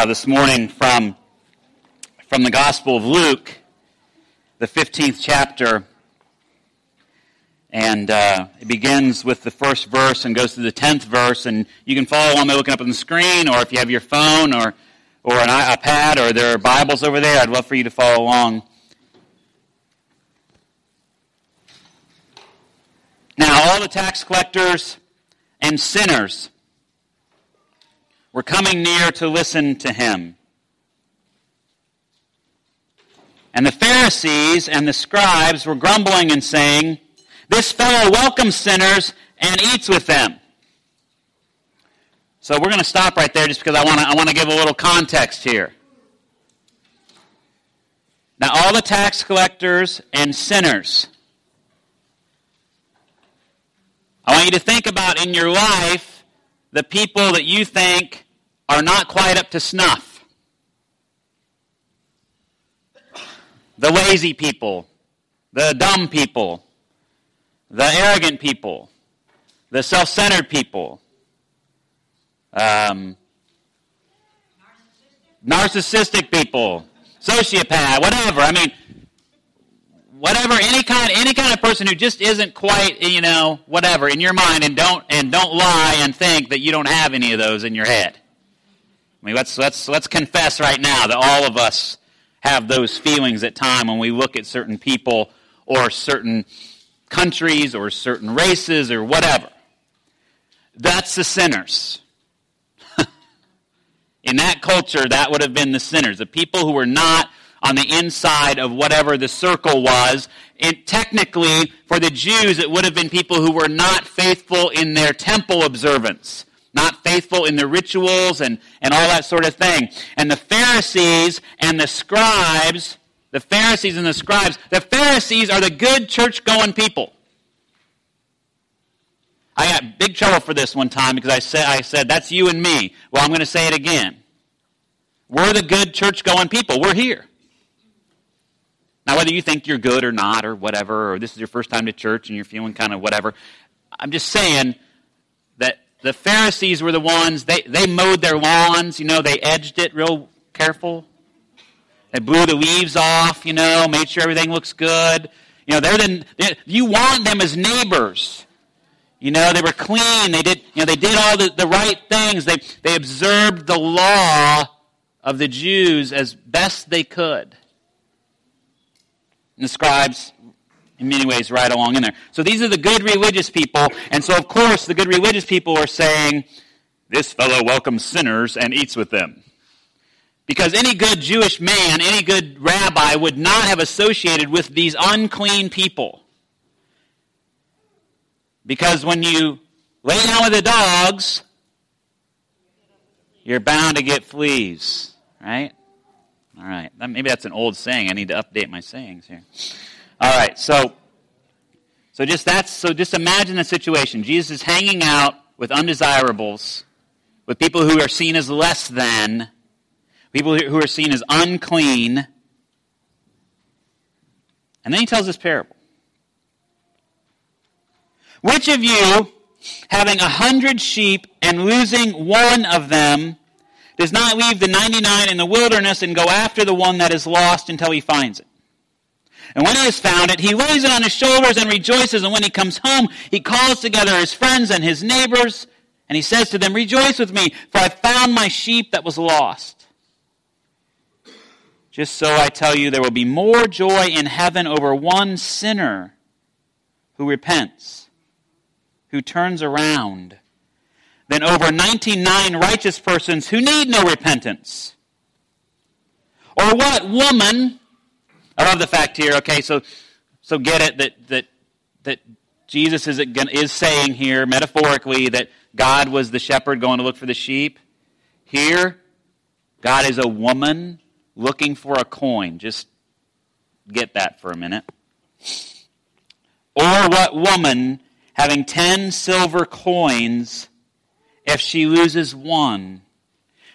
uh, this morning from, from the Gospel of Luke, the 15th chapter. And uh, it begins with the first verse and goes to the 10th verse. And you can follow along by looking up on the screen, or if you have your phone or, or an iPad, or there are Bibles over there, I'd love for you to follow along. Now, all the tax collectors and sinners were coming near to listen to him. And the Pharisees and the scribes were grumbling and saying, This fellow welcomes sinners and eats with them. So we're going to stop right there just because I want to I want to give a little context here. Now, all the tax collectors and sinners. I want you to think about in your life the people that you think are not quite up to snuff. The lazy people, the dumb people, the arrogant people, the self centered people, um, narcissistic people, sociopath, whatever. I mean, whatever any kind any kind of person who just isn't quite you know whatever in your mind and don't and don't lie and think that you don't have any of those in your head. I mean let's let's let's confess right now that all of us have those feelings at time when we look at certain people or certain countries or certain races or whatever. That's the sinners. In that culture that would have been the sinners the people who were not on the inside of whatever the circle was. And technically, for the Jews, it would have been people who were not faithful in their temple observance, not faithful in the rituals and, and all that sort of thing. And the Pharisees and the scribes, the Pharisees and the scribes, the Pharisees are the good church going people. I got big trouble for this one time because I said, I said, that's you and me. Well, I'm going to say it again. We're the good church going people. We're here. Now, whether you think you're good or not, or whatever, or this is your first time to church and you're feeling kind of whatever, I'm just saying that the Pharisees were the ones, they, they mowed their lawns, you know, they edged it real careful. They blew the leaves off, you know, made sure everything looks good. You know, they're the, they're, you want them as neighbors. You know, they were clean. They did, you know, they did all the, the right things. They, they observed the law of the Jews as best they could. And the scribes, in many ways, right along in there. So these are the good religious people. And so, of course, the good religious people are saying, This fellow welcomes sinners and eats with them. Because any good Jewish man, any good rabbi would not have associated with these unclean people. Because when you lay down with the dogs, you're bound to get fleas, right? All right. Maybe that's an old saying. I need to update my sayings here. All right. So, so just that's so. Just imagine the situation. Jesus is hanging out with undesirables, with people who are seen as less than, people who are seen as unclean, and then he tells this parable. Which of you, having a hundred sheep and losing one of them, does not leave the 99 in the wilderness and go after the one that is lost until he finds it. And when he has found it, he lays it on his shoulders and rejoices. And when he comes home, he calls together his friends and his neighbors, and he says to them, Rejoice with me, for I found my sheep that was lost. Just so I tell you, there will be more joy in heaven over one sinner who repents, who turns around than over 99 righteous persons who need no repentance? Or what woman, I love the fact here, okay, so, so get it that, that, that Jesus is, is saying here, metaphorically, that God was the shepherd going to look for the sheep. Here, God is a woman looking for a coin. Just get that for a minute. Or what woman, having ten silver coins, if she loses one,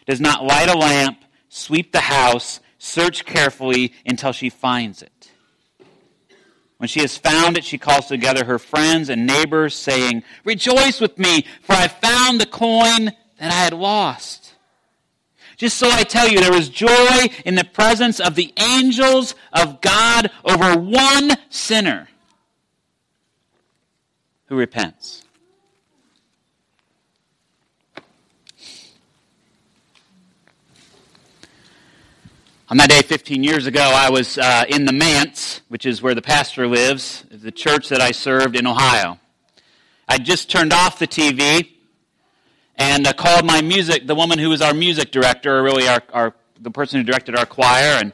does not light a lamp, sweep the house, search carefully until she finds it. When she has found it, she calls together her friends and neighbors, saying, Rejoice with me, for I found the coin that I had lost. Just so I tell you, there was joy in the presence of the angels of God over one sinner who repents. On that day 15 years ago, I was uh, in the Manse, which is where the pastor lives, the church that I served in Ohio. I just turned off the TV and uh, called my music, the woman who was our music director, or really our, our, the person who directed our choir, and,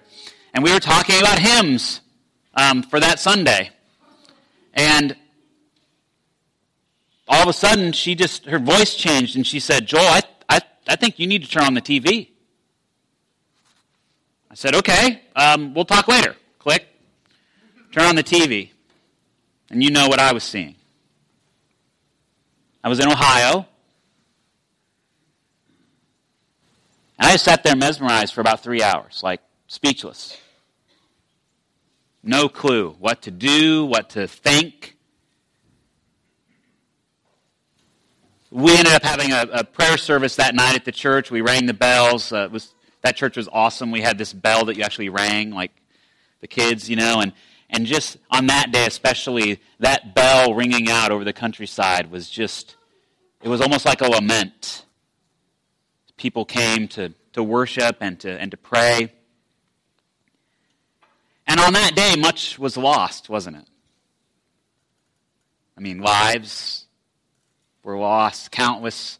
and we were talking about hymns um, for that Sunday. And all of a sudden, she just, her voice changed and she said, Joel, I, I, I think you need to turn on the TV. I said, okay, um, we'll talk later. Click. Turn on the TV. And you know what I was seeing. I was in Ohio. And I just sat there mesmerized for about three hours, like speechless. No clue what to do, what to think. We ended up having a, a prayer service that night at the church. We rang the bells. Uh, it was that church was awesome. We had this bell that you actually rang, like the kids, you know, and, and just on that day, especially, that bell ringing out over the countryside was just, it was almost like a lament. People came to, to worship and to, and to pray. And on that day, much was lost, wasn't it? I mean, lives were lost, countless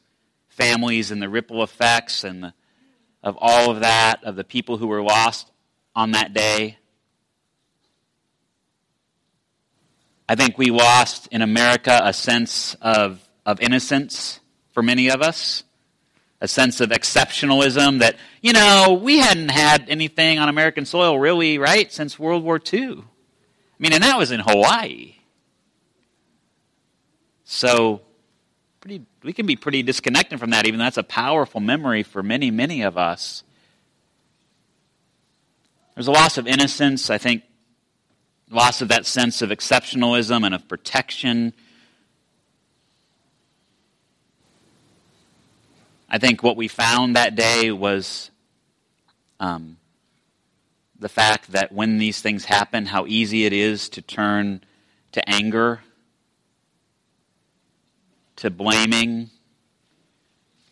families, and the ripple effects and the of all of that, of the people who were lost on that day. I think we lost in America a sense of, of innocence for many of us, a sense of exceptionalism that, you know, we hadn't had anything on American soil really, right, since World War II. I mean, and that was in Hawaii. So pretty, we can be pretty disconnected from that, even though that's a powerful memory for many, many of us. There's a loss of innocence, I think, loss of that sense of exceptionalism and of protection. I think what we found that day was um, the fact that when these things happen, how easy it is to turn to anger to blaming,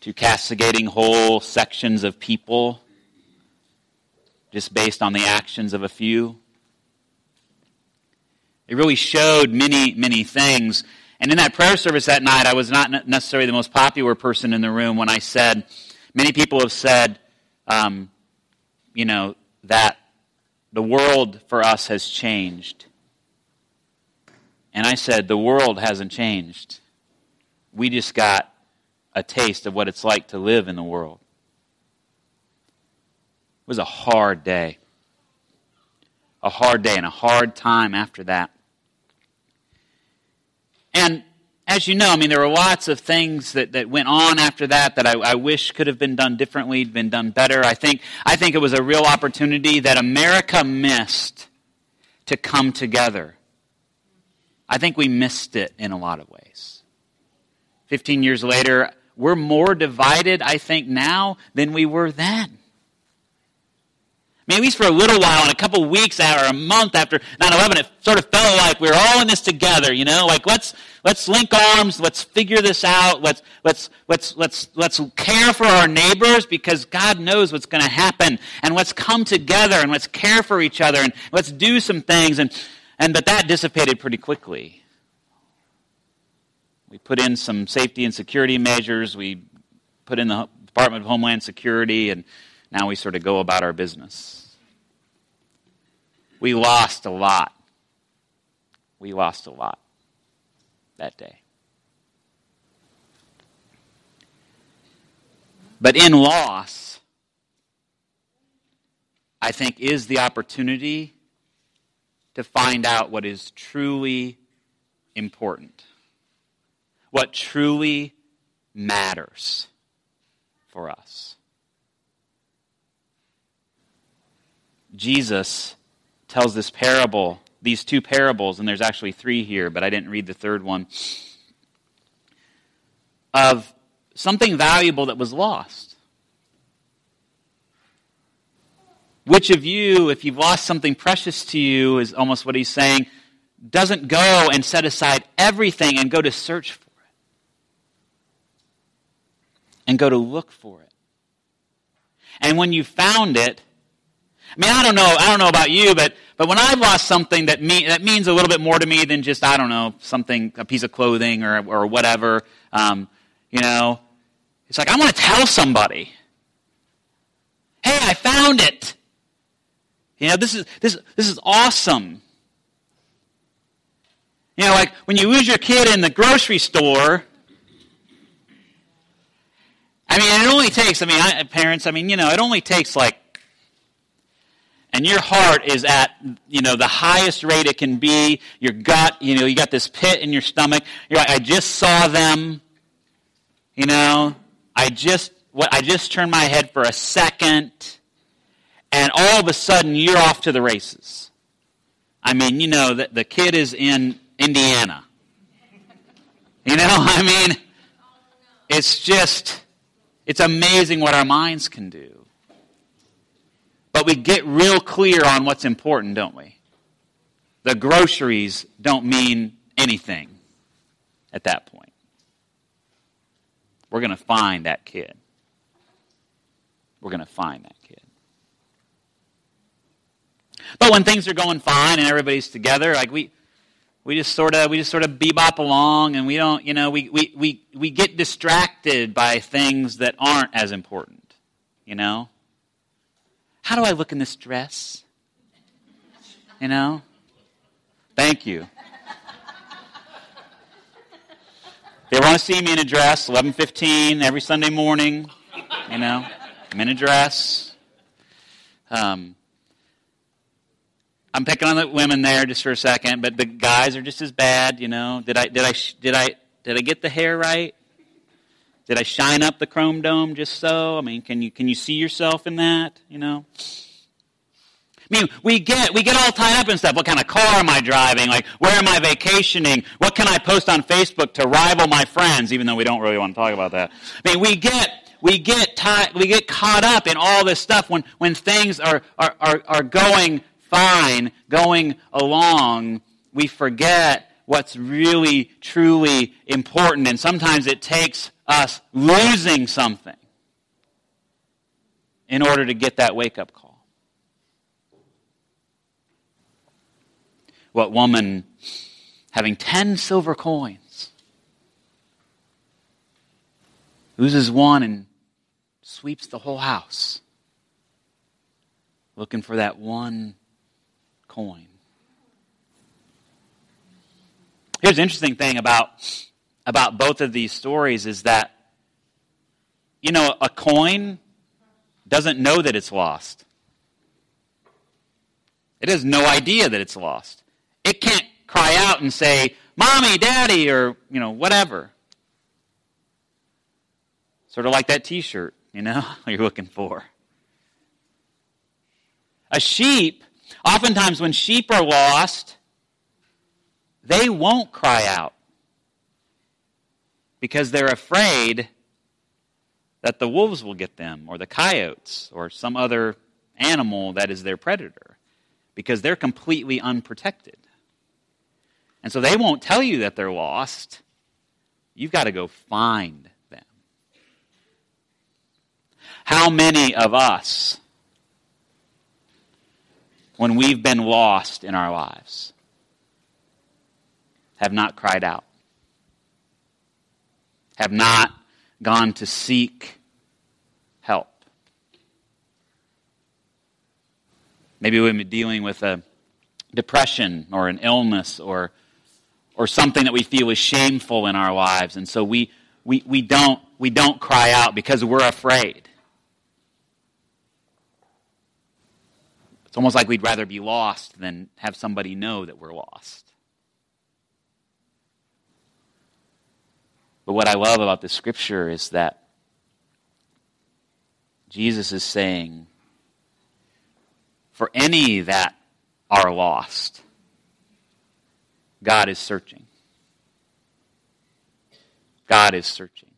to castigating whole sections of people just based on the actions of a few. It really showed many, many things. And in that prayer service that night, I was not necessarily the most popular person in the room when I said, many people have said, um, you know, that the world for us has changed. And I said, the world hasn't changed we just got a taste of what it's like to live in the world. It was a hard day. A hard day and a hard time after that. And as you know, I mean, there were lots of things that, that went on after that that I, I wish could have been done differently, been done better. I think, I think it was a real opportunity that America missed to come together. I think we missed it in a lot of ways. 15 years later, we're more divided, I think, now than we were then. I mean, at least for a little while, in a couple weeks or a month after 9-11, it sort of felt like we were all in this together, you know? Like, let's, let's link arms, let's figure this out, let's, let's, let's, let's, let's care for our neighbors because God knows what's going to happen. And let's come together and let's care for each other and let's do some things. And, and, but that dissipated pretty quickly. We put in some safety and security measures. We put in the Department of Homeland Security, and now we sort of go about our business. We lost a lot. We lost a lot that day. But in loss, I think, is the opportunity to find out what is truly important what truly matters for us. Jesus tells this parable, these two parables, and there's actually three here, but I didn't read the third one, of something valuable that was lost. Which of you, if you've lost something precious to you, is almost what he's saying, doesn't go and set aside everything and go to search for? And go to look for it. And when you found it, I mean, I don't know, I don't know about you, but, but when I've lost something that, me, that means a little bit more to me than just, I don't know, something, a piece of clothing or, or whatever, um, you know, it's like, I want to tell somebody. Hey, I found it. You know, this is, this, this is awesome. You know, like when you lose your kid in the grocery store, I mean, it only takes, I mean, I, parents, I mean, you know, it only takes like, and your heart is at, you know, the highest rate it can be. Your gut, you know, you got this pit in your stomach. You're like, I just saw them. You know, I just, what, I just turned my head for a second and all of a sudden you're off to the races. I mean, you know, the, the kid is in Indiana. You know, I mean, it's just, it's amazing what our minds can do. But we get real clear on what's important, don't we? The groceries don't mean anything at that point. We're going to find that kid. We're going to find that kid. But when things are going fine and everybody's together, like we we just sort of we just sort of bebop along and we don't you know we, we, we, we get distracted by things that aren't as important you know? How do i look in this dress? You know? Thank you. They want to see me in a dress 11.15 every sunday morning you know? I'm in a dress. Um, I'm picking on the women there just for a second, but the guys are just as bad. You know, did I did I did I did I get the hair right? Did I shine up the chrome dome just so? I mean, can you can you see yourself in that? You know. I mean, we get we get all tied up in stuff. What kind of car am I driving? Like, where am I vacationing? What can I post on Facebook to rival my friends? Even though we don't really want to talk about that. I mean, we get we get tied, we get caught up in all this stuff when when things are are are, are going fine going along, we forget what's really, truly important. And sometimes it takes us losing something in order to get that wake up call. What woman having 10 silver coins loses one and sweeps the whole house looking for that one coin. Here's the interesting thing about, about both of these stories is that, you know, a coin doesn't know that it's lost. It has no idea that it's lost. It can't cry out and say, Mommy, Daddy, or, you know, whatever. Sort of like that t shirt, you know, you're looking for. A sheep Oftentimes, when sheep are lost, they won't cry out because they're afraid that the wolves will get them, or the coyotes, or some other animal that is their predator, because they're completely unprotected. And so they won't tell you that they're lost. You've got to go find them. How many of us when we've been lost in our lives have not cried out, have not gone to seek help. Maybe we've been dealing with a depression or an illness or, or something that we feel is shameful in our lives, and so we, we, we, don't, we don't cry out because we're afraid. It's almost like we'd rather be lost than have somebody know that we're lost. But what I love about this scripture is that Jesus is saying, for any that are lost, God is searching. God is searching.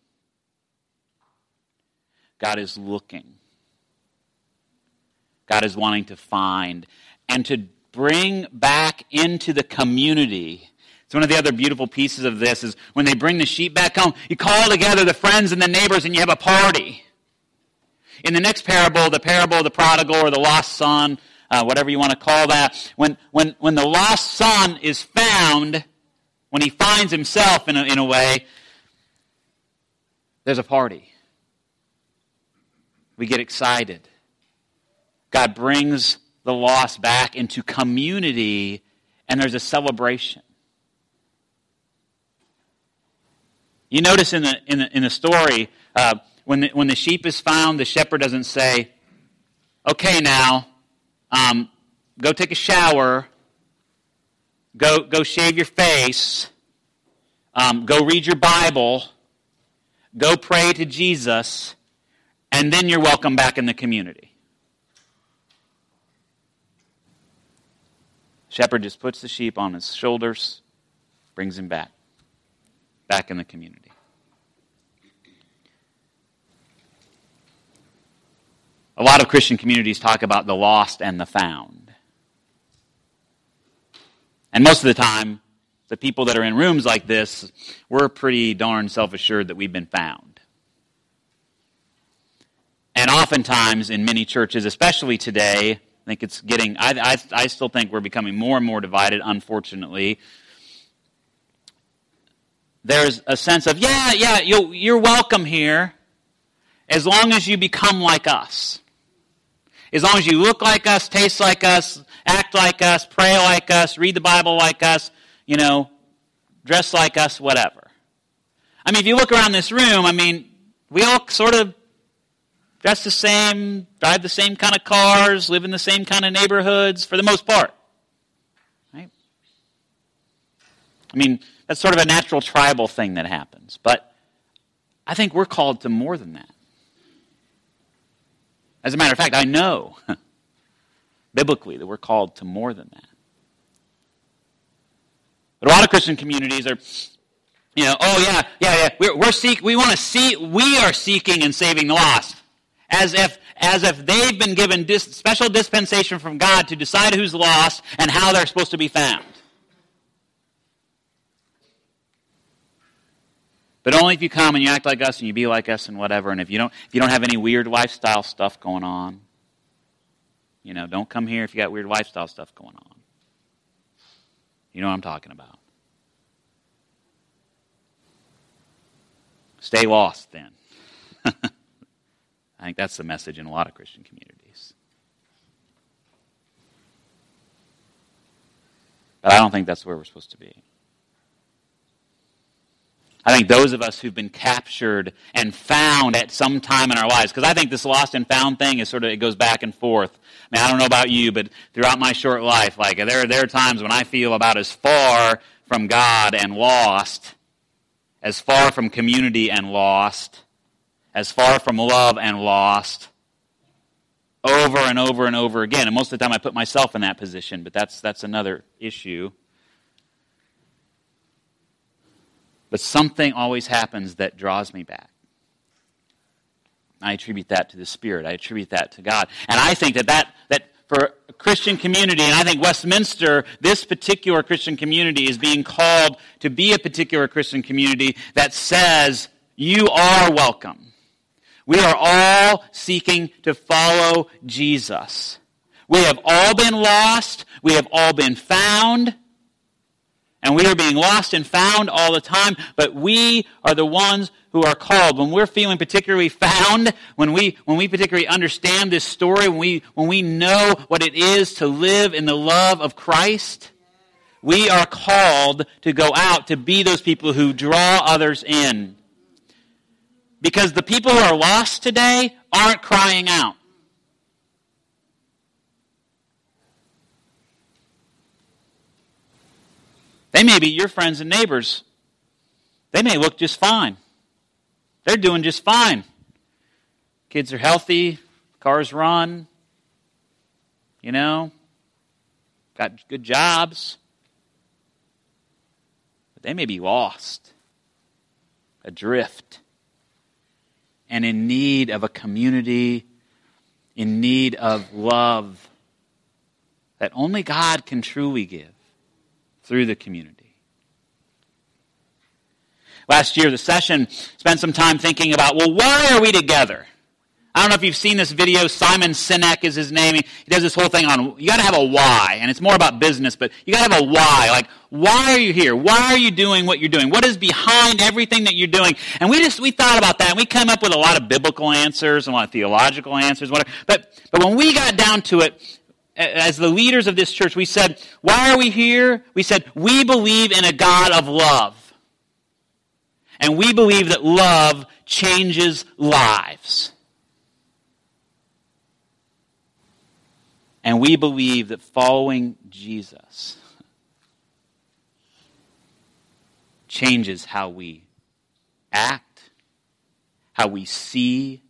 God is looking. God is wanting to find and to bring back into the community. It's one of the other beautiful pieces of this is when they bring the sheep back home, you call together the friends and the neighbors and you have a party. In the next parable, the parable of the prodigal or the lost son, uh, whatever you want to call that, when, when, when the lost son is found, when he finds himself in a, in a way, there's a party. We get excited. God brings the lost back into community, and there's a celebration. You notice in the, in the, in the story, uh, when, the, when the sheep is found, the shepherd doesn't say, okay, now, um, go take a shower, go, go shave your face, um, go read your Bible, go pray to Jesus, and then you're welcome back in the community. Shepherd just puts the sheep on his shoulders, brings him back, back in the community. A lot of Christian communities talk about the lost and the found. And most of the time, the people that are in rooms like this, we're pretty darn self assured that we've been found. And oftentimes in many churches, especially today, I think it's getting, I, I, I still think we're becoming more and more divided, unfortunately. There's a sense of, yeah, yeah, you're welcome here as long as you become like us. As long as you look like us, taste like us, act like us, pray like us, read the Bible like us, you know, dress like us, whatever. I mean, if you look around this room, I mean, we all sort of dress the same, drive the same kind of cars, live in the same kind of neighborhoods for the most part. Right? I mean, that's sort of a natural tribal thing that happens. But I think we're called to more than that. As a matter of fact, I know biblically that we're called to more than that. But a lot of Christian communities are you know, oh yeah, yeah, yeah. We're, we're seek, we want to see, we are seeking and saving the lost as if, as if they've been given dis, special dispensation from God to decide who's lost and how they're supposed to be found. But only if you come and you act like us and you be like us and whatever. And if you don't, if you don't have any weird lifestyle stuff going on, you know, don't come here if you got weird lifestyle stuff going on. You know what I'm talking about. Stay lost then. I think that's the message in a lot of Christian communities. But I don't think that's where we're supposed to be. I think those of us who've been captured and found at some time in our lives, because I think this lost and found thing is sort of, it goes back and forth. I mean, I don't know about you, but throughout my short life, like, there, there are times when I feel about as far from God and lost, as far from community and lost, as far from love and lost over and over and over again. And most of the time I put myself in that position, but that's, that's another issue. But something always happens that draws me back. I attribute that to the Spirit. I attribute that to God. And I think that, that, that for a Christian community, and I think Westminster, this particular Christian community, is being called to be a particular Christian community that says, you are welcome. We are all seeking to follow Jesus. We have all been lost. We have all been found. And we are being lost and found all the time, but we are the ones who are called. When we're feeling particularly found, when we, when we particularly understand this story, when we, when we know what it is to live in the love of Christ, we are called to go out to be those people who draw others in. Because the people who are lost today aren't crying out. They may be your friends and neighbors. They may look just fine. They're doing just fine. Kids are healthy, cars run, you know, got good jobs. But they may be lost, adrift and in need of a community in need of love that only God can truly give through the community. Last year, the session spent some time thinking about, well, why are we together? I don't know if you've seen this video. Simon Sinek is his name. He does this whole thing on you got to have a why, and it's more about business, but you got to have a why. Like, why are you here? Why are you doing what you're doing? What is behind everything that you're doing? And we just we thought about that, and we came up with a lot of biblical answers, a lot of theological answers, whatever. But but when we got down to it, as the leaders of this church, we said, why are we here? We said we believe in a God of love. And we believe that love changes lives. And we believe that following Jesus changes how we act, how we see,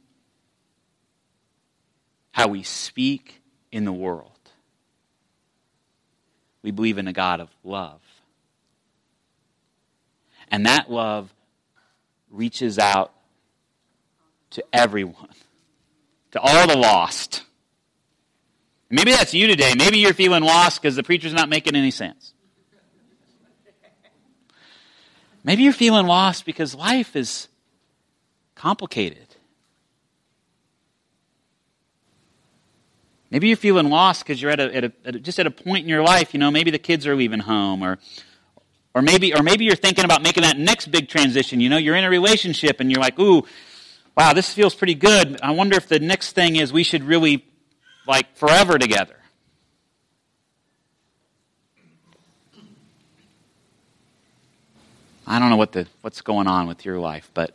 how we speak in the world. We believe in a God of love. And that love reaches out to everyone, to all the lost. Maybe that's you today. Maybe you're feeling lost because the preacher's not making any sense. Maybe you're feeling lost because life is complicated. Maybe you're feeling lost because you're at a, at, a, at a, just at a point in your life, you know, maybe the kids are leaving home or or maybe, or maybe you're thinking about making that next big transition. You know, you're in a relationship and you're like, ooh, wow, this feels pretty good. I wonder if the next thing is we should really, like, forever together. I don't know what the, what's going on with your life, but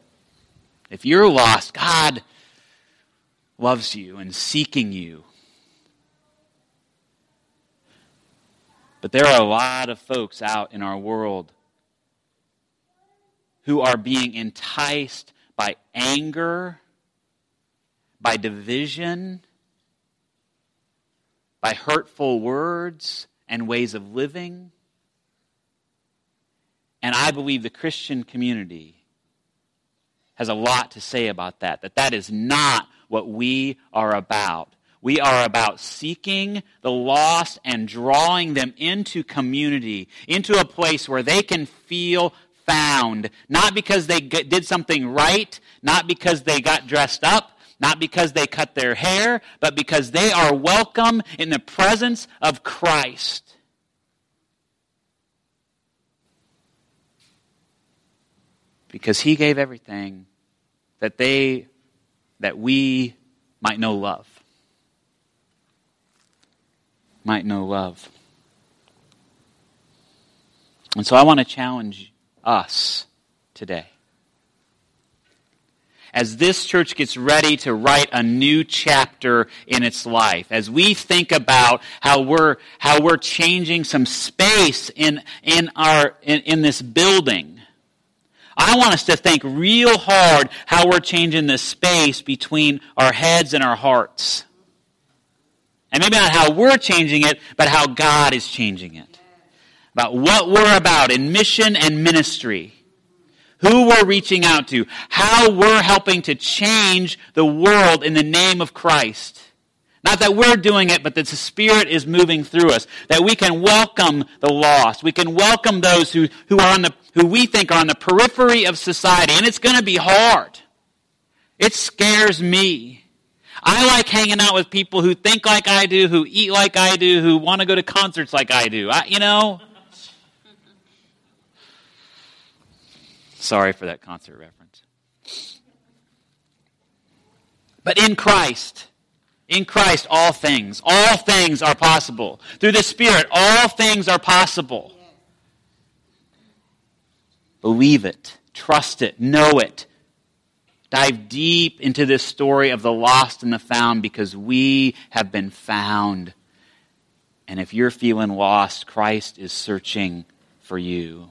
if you're lost, God loves you and seeking you But there are a lot of folks out in our world who are being enticed by anger, by division, by hurtful words and ways of living. And I believe the Christian community has a lot to say about that, that that is not what we are about. We are about seeking the lost and drawing them into community, into a place where they can feel found. Not because they did something right, not because they got dressed up, not because they cut their hair, but because they are welcome in the presence of Christ. Because he gave everything that they that we might know love might know love. And so I want to challenge us today. As this church gets ready to write a new chapter in its life, as we think about how we're, how we're changing some space in, in, our, in, in this building, I want us to think real hard how we're changing the space between our heads and our hearts. And maybe not how we're changing it, but how God is changing it. About what we're about in mission and ministry. Who we're reaching out to. How we're helping to change the world in the name of Christ. Not that we're doing it, but that the Spirit is moving through us. That we can welcome the lost. We can welcome those who, who are on the, who we think are on the periphery of society. And it's going to be hard. It scares me. I like hanging out with people who think like I do, who eat like I do, who want to go to concerts like I do. I, you know? Sorry for that concert reference. But in Christ, in Christ, all things, all things are possible. Through the Spirit, all things are possible. Believe it, trust it, know it, dive deep into this story of the lost and the found because we have been found. And if you're feeling lost, Christ is searching for you.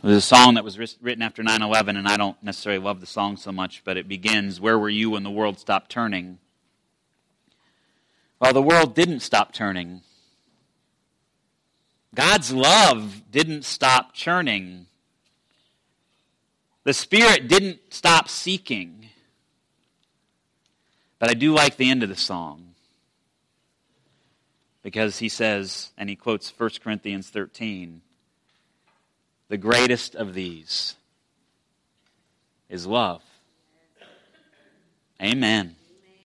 There's a song that was written after 9 11, and I don't necessarily love the song so much, but it begins Where were you when the world stopped turning? Well, the world didn't stop turning. God's love didn't stop churning. The Spirit didn't stop seeking. But I do like the end of the song because he says, and he quotes 1 Corinthians 13, the greatest of these is love. Amen.